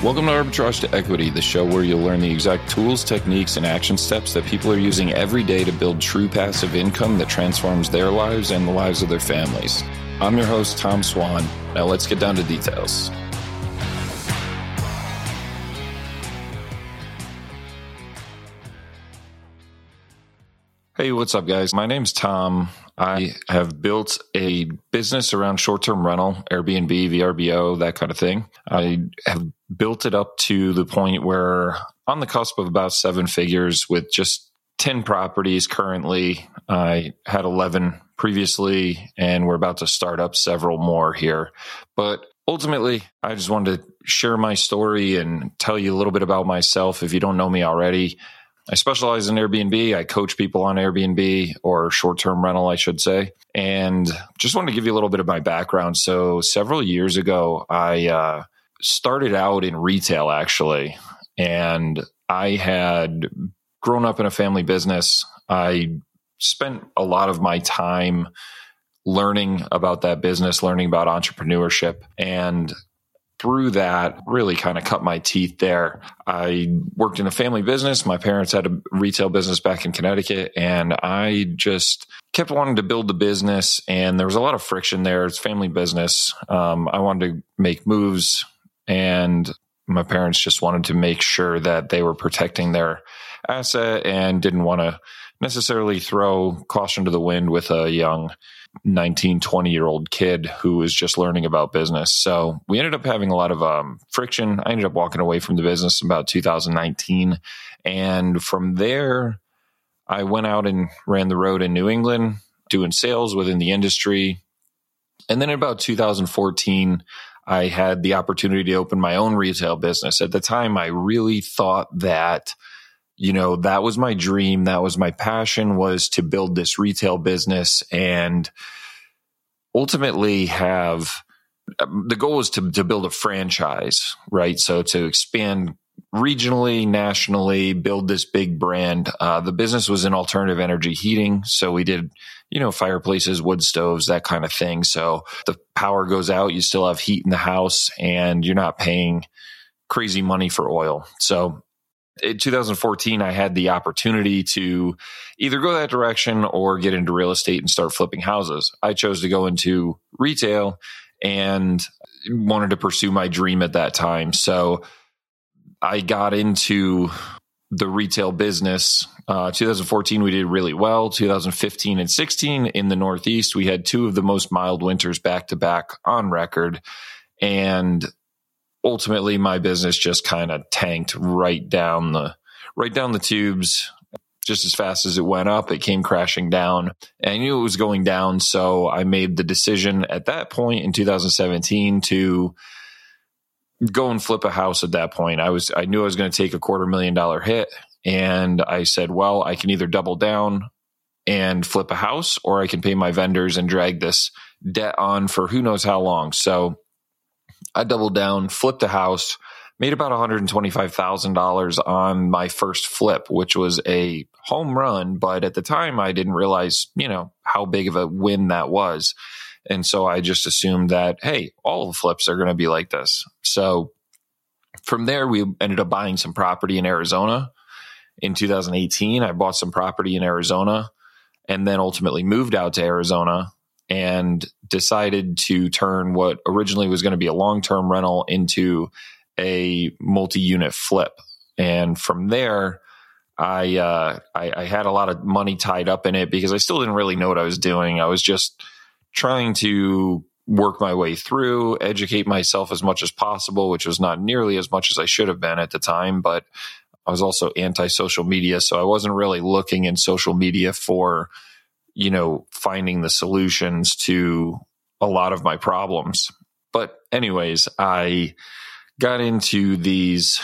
Welcome to Arbitrage to Equity, the show where you'll learn the exact tools, techniques, and action steps that people are using every day to build true passive income that transforms their lives and the lives of their families. I'm your host, Tom Swan. Now let's get down to details. Hey, what's up, guys? My name's Tom. I have built a business around short term rental, Airbnb, VRBO, that kind of thing. I have built it up to the point where on the cusp of about seven figures with just 10 properties currently. I had 11 previously, and we're about to start up several more here. But ultimately, I just wanted to share my story and tell you a little bit about myself if you don't know me already. I specialize in Airbnb. I coach people on Airbnb or short term rental, I should say. And just wanted to give you a little bit of my background. So, several years ago, I uh, started out in retail actually. And I had grown up in a family business. I spent a lot of my time learning about that business, learning about entrepreneurship. And through that, really kind of cut my teeth there. I worked in a family business. My parents had a retail business back in Connecticut, and I just kept wanting to build the business. And there was a lot of friction there. It's family business. Um, I wanted to make moves, and my parents just wanted to make sure that they were protecting their asset and didn't want to necessarily throw caution to the wind with a young 19, 20 year old kid who was just learning about business. So we ended up having a lot of um, friction. I ended up walking away from the business about 2019. And from there, I went out and ran the road in New England doing sales within the industry. And then in about 2014, I had the opportunity to open my own retail business. At the time, I really thought that you know that was my dream that was my passion was to build this retail business and ultimately have the goal was to, to build a franchise right? So to expand regionally nationally build this big brand. Uh, the business was in alternative energy heating so we did you know fireplaces wood stoves that kind of thing. So the power goes out you still have heat in the house and you're not paying crazy money for oil. So in 2014, I had the opportunity to either go that direction or get into real estate and start flipping houses. I chose to go into retail and wanted to pursue my dream at that time. So I got into the retail business. Uh, 2014, we did really well. 2015 and 16 in the Northeast, we had two of the most mild winters back to back on record. And ultimately my business just kind of tanked right down the right down the tubes. Just as fast as it went up it came crashing down. And i knew it was going down so i made the decision at that point in 2017 to go and flip a house at that point. I was i knew i was going to take a quarter million dollar hit and i said well i can either double down and flip a house or i can pay my vendors and drag this debt on for who knows how long. So I doubled down, flipped a house, made about $125,000 on my first flip, which was a home run. But at the time, I didn't realize, you know, how big of a win that was. And so I just assumed that, hey, all the flips are going to be like this. So from there, we ended up buying some property in Arizona. In 2018, I bought some property in Arizona and then ultimately moved out to Arizona and decided to turn what originally was going to be a long term rental into a multi unit flip. And from there, I, uh, I, I had a lot of money tied up in it because I still didn't really know what I was doing. I was just trying to work my way through, educate myself as much as possible, which was not nearly as much as I should have been at the time. But I was also anti social media, so I wasn't really looking in social media for you know, finding the solutions to a lot of my problems. But, anyways, I got into these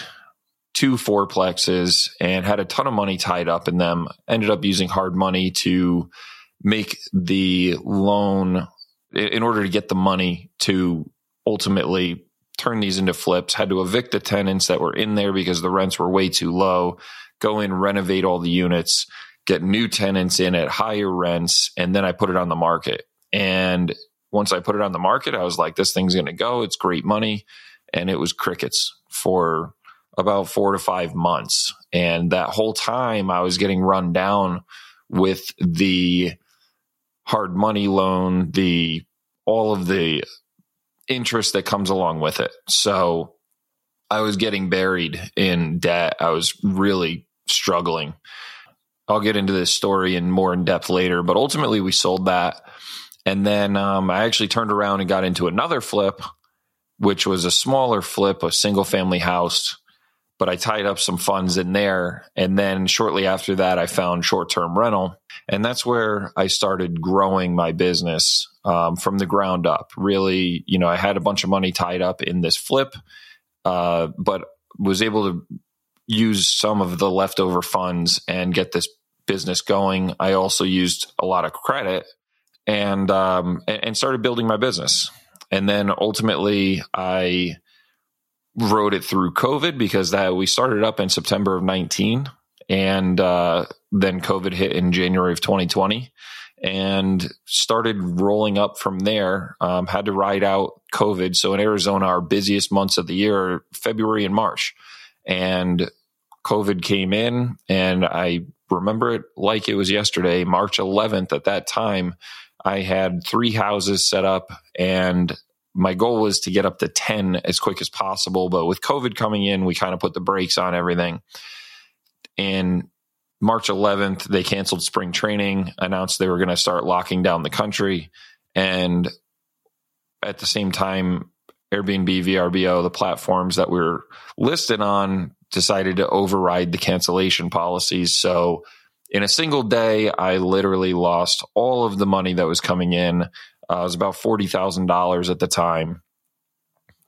two fourplexes and had a ton of money tied up in them. Ended up using hard money to make the loan in order to get the money to ultimately turn these into flips. Had to evict the tenants that were in there because the rents were way too low. Go in, renovate all the units, get new tenants in at higher rents, and then I put it on the market. And once I put it on the market, I was like, this thing's going to go. It's great money. and it was crickets for about four to five months. And that whole time I was getting run down with the hard money loan, the all of the interest that comes along with it. So I was getting buried in debt. I was really struggling. I'll get into this story in more in depth later, but ultimately we sold that. And then um, I actually turned around and got into another flip, which was a smaller flip, a single family house. But I tied up some funds in there. And then shortly after that, I found short term rental. And that's where I started growing my business um, from the ground up. Really, you know, I had a bunch of money tied up in this flip, uh, but was able to use some of the leftover funds and get this business going. I also used a lot of credit and um, and started building my business. And then ultimately, I rode it through COVID because that we started up in September of 19, and uh, then COVID hit in January of 2020, and started rolling up from there. Um, had to ride out COVID. So in Arizona, our busiest months of the year are February and March and COVID came in, and I remember it like it was yesterday, March 11th. At that time, I had three houses set up, and my goal was to get up to 10 as quick as possible. But with COVID coming in, we kind of put the brakes on everything. And March 11th, they canceled spring training, announced they were going to start locking down the country. And at the same time, Airbnb, VRBO, the platforms that we're listed on decided to override the cancellation policies. So in a single day, I literally lost all of the money that was coming in. Uh, it was about $40,000 at the time.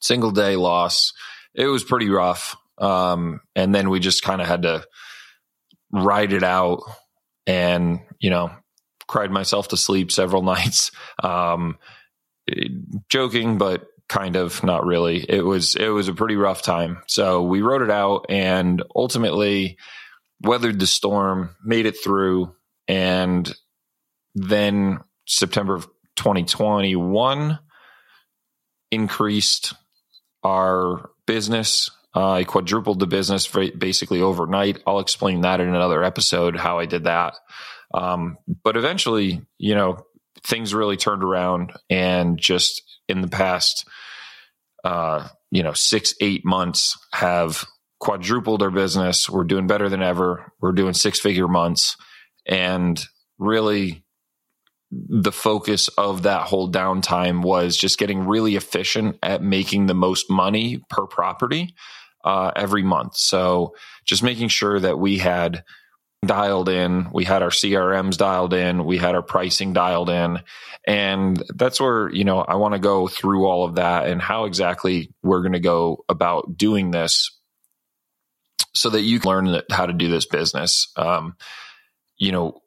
Single day loss. It was pretty rough. Um, and then we just kind of had to ride it out and, you know, cried myself to sleep several nights. Um, joking, but kind of not really. It was it was a pretty rough time. So we wrote it out and ultimately weathered the storm made it through and then september of 2021 increased our business. Uh, i quadrupled the business basically overnight. I'll explain that in another episode how i did that. Um, but eventually you know things really turned around and just in the past uh, you know six eight months have quadrupled our business. We're doing better than ever. We're doing six figure months. And really the focus of that whole downtime was just getting really efficient at making the most money per property uh, every month. So just making sure that we had dialed in. We had our CRMs dialed in. We had our pricing dialed in. And that's where, you know, I want to go through all of that and how exactly we're going to go about doing this so that you can learn how to do this business. Um, you know,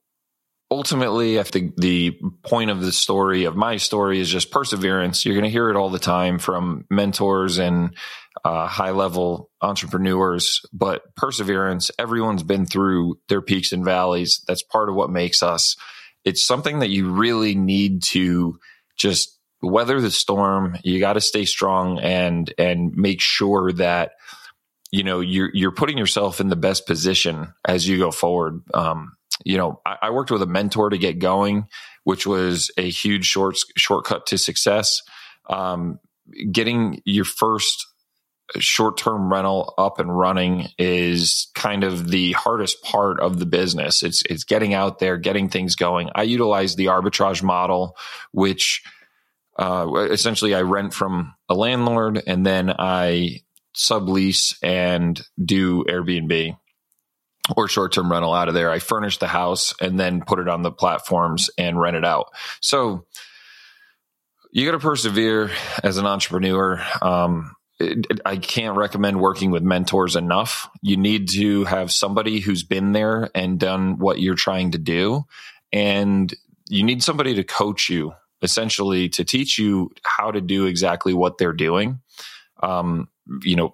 ultimately, I think the point of the story of my story is just perseverance. You're going to hear it all the time from mentors and uh, high level entrepreneurs, but perseverance. Everyone's been through their peaks and valleys. That's part of what makes us. It's something that you really need to just weather the storm. You got to stay strong and and make sure that you know you're you're putting yourself in the best position as you go forward. Um, you know, I, I, worked with a mentor to get going, which was a huge short shortcut to success. Um, getting your first short term rental up and running is kind of the hardest part of the business. It's it's getting out there, getting things going. I utilize the arbitrage model, which uh, essentially I rent from a landlord and then I sublease and do Airbnb or short term rental out of there. I furnish the house and then put it on the platforms and rent it out. So you got to persevere as an entrepreneur. Um, I can't recommend working with mentors enough. You need to have somebody who's been there and done what you're trying to do. And you need somebody to coach you, essentially, to teach you how to do exactly what they're doing. Um, you know,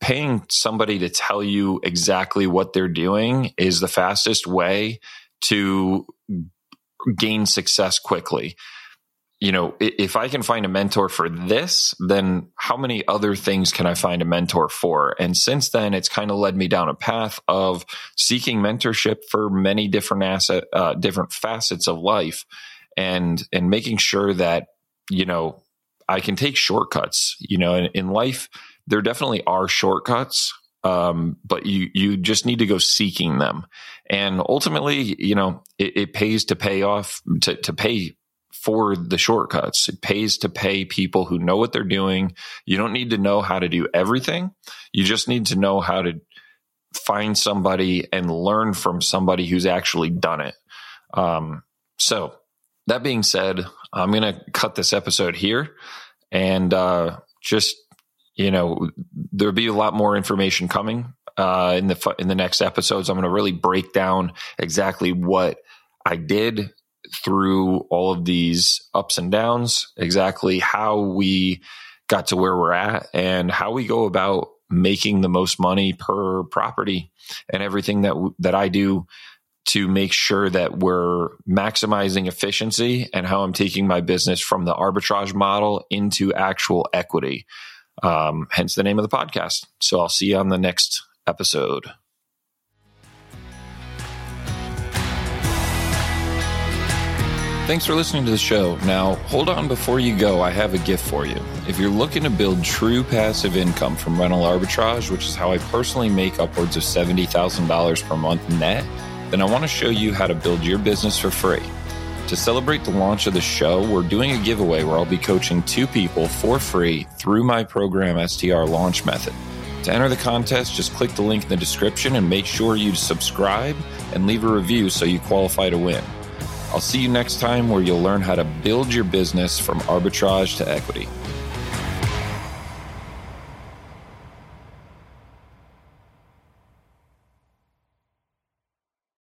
paying somebody to tell you exactly what they're doing is the fastest way to gain success quickly you know, if I can find a mentor for this, then how many other things can I find a mentor for? And since then, it's kind of led me down a path of seeking mentorship for many different asset, uh, different facets of life, and and making sure that you know I can take shortcuts. You know, in, in life, there definitely are shortcuts, um, but you you just need to go seeking them. And ultimately, you know, it, it pays to pay off to to pay for the shortcuts. It pays to pay people who know what they're doing. You don't need to know how to do everything. You just need to know how to find somebody and learn from somebody who's actually done it. Um, so that being said, I'm going to cut this episode here and uh, just you know there'll be a lot more information coming uh, in the in the next episodes. I'm going to really break down exactly what I did through all of these ups and downs, exactly how we got to where we're at and how we go about making the most money per property and everything that that I do to make sure that we're maximizing efficiency and how I'm taking my business from the arbitrage model into actual equity. Um, hence the name of the podcast. So I'll see you on the next episode. Thanks for listening to the show. Now, hold on before you go. I have a gift for you. If you're looking to build true passive income from rental arbitrage, which is how I personally make upwards of $70,000 per month net, then I want to show you how to build your business for free. To celebrate the launch of the show, we're doing a giveaway where I'll be coaching two people for free through my program STR Launch Method. To enter the contest, just click the link in the description and make sure you subscribe and leave a review so you qualify to win. I'll see you next time where you'll learn how to build your business from arbitrage to equity.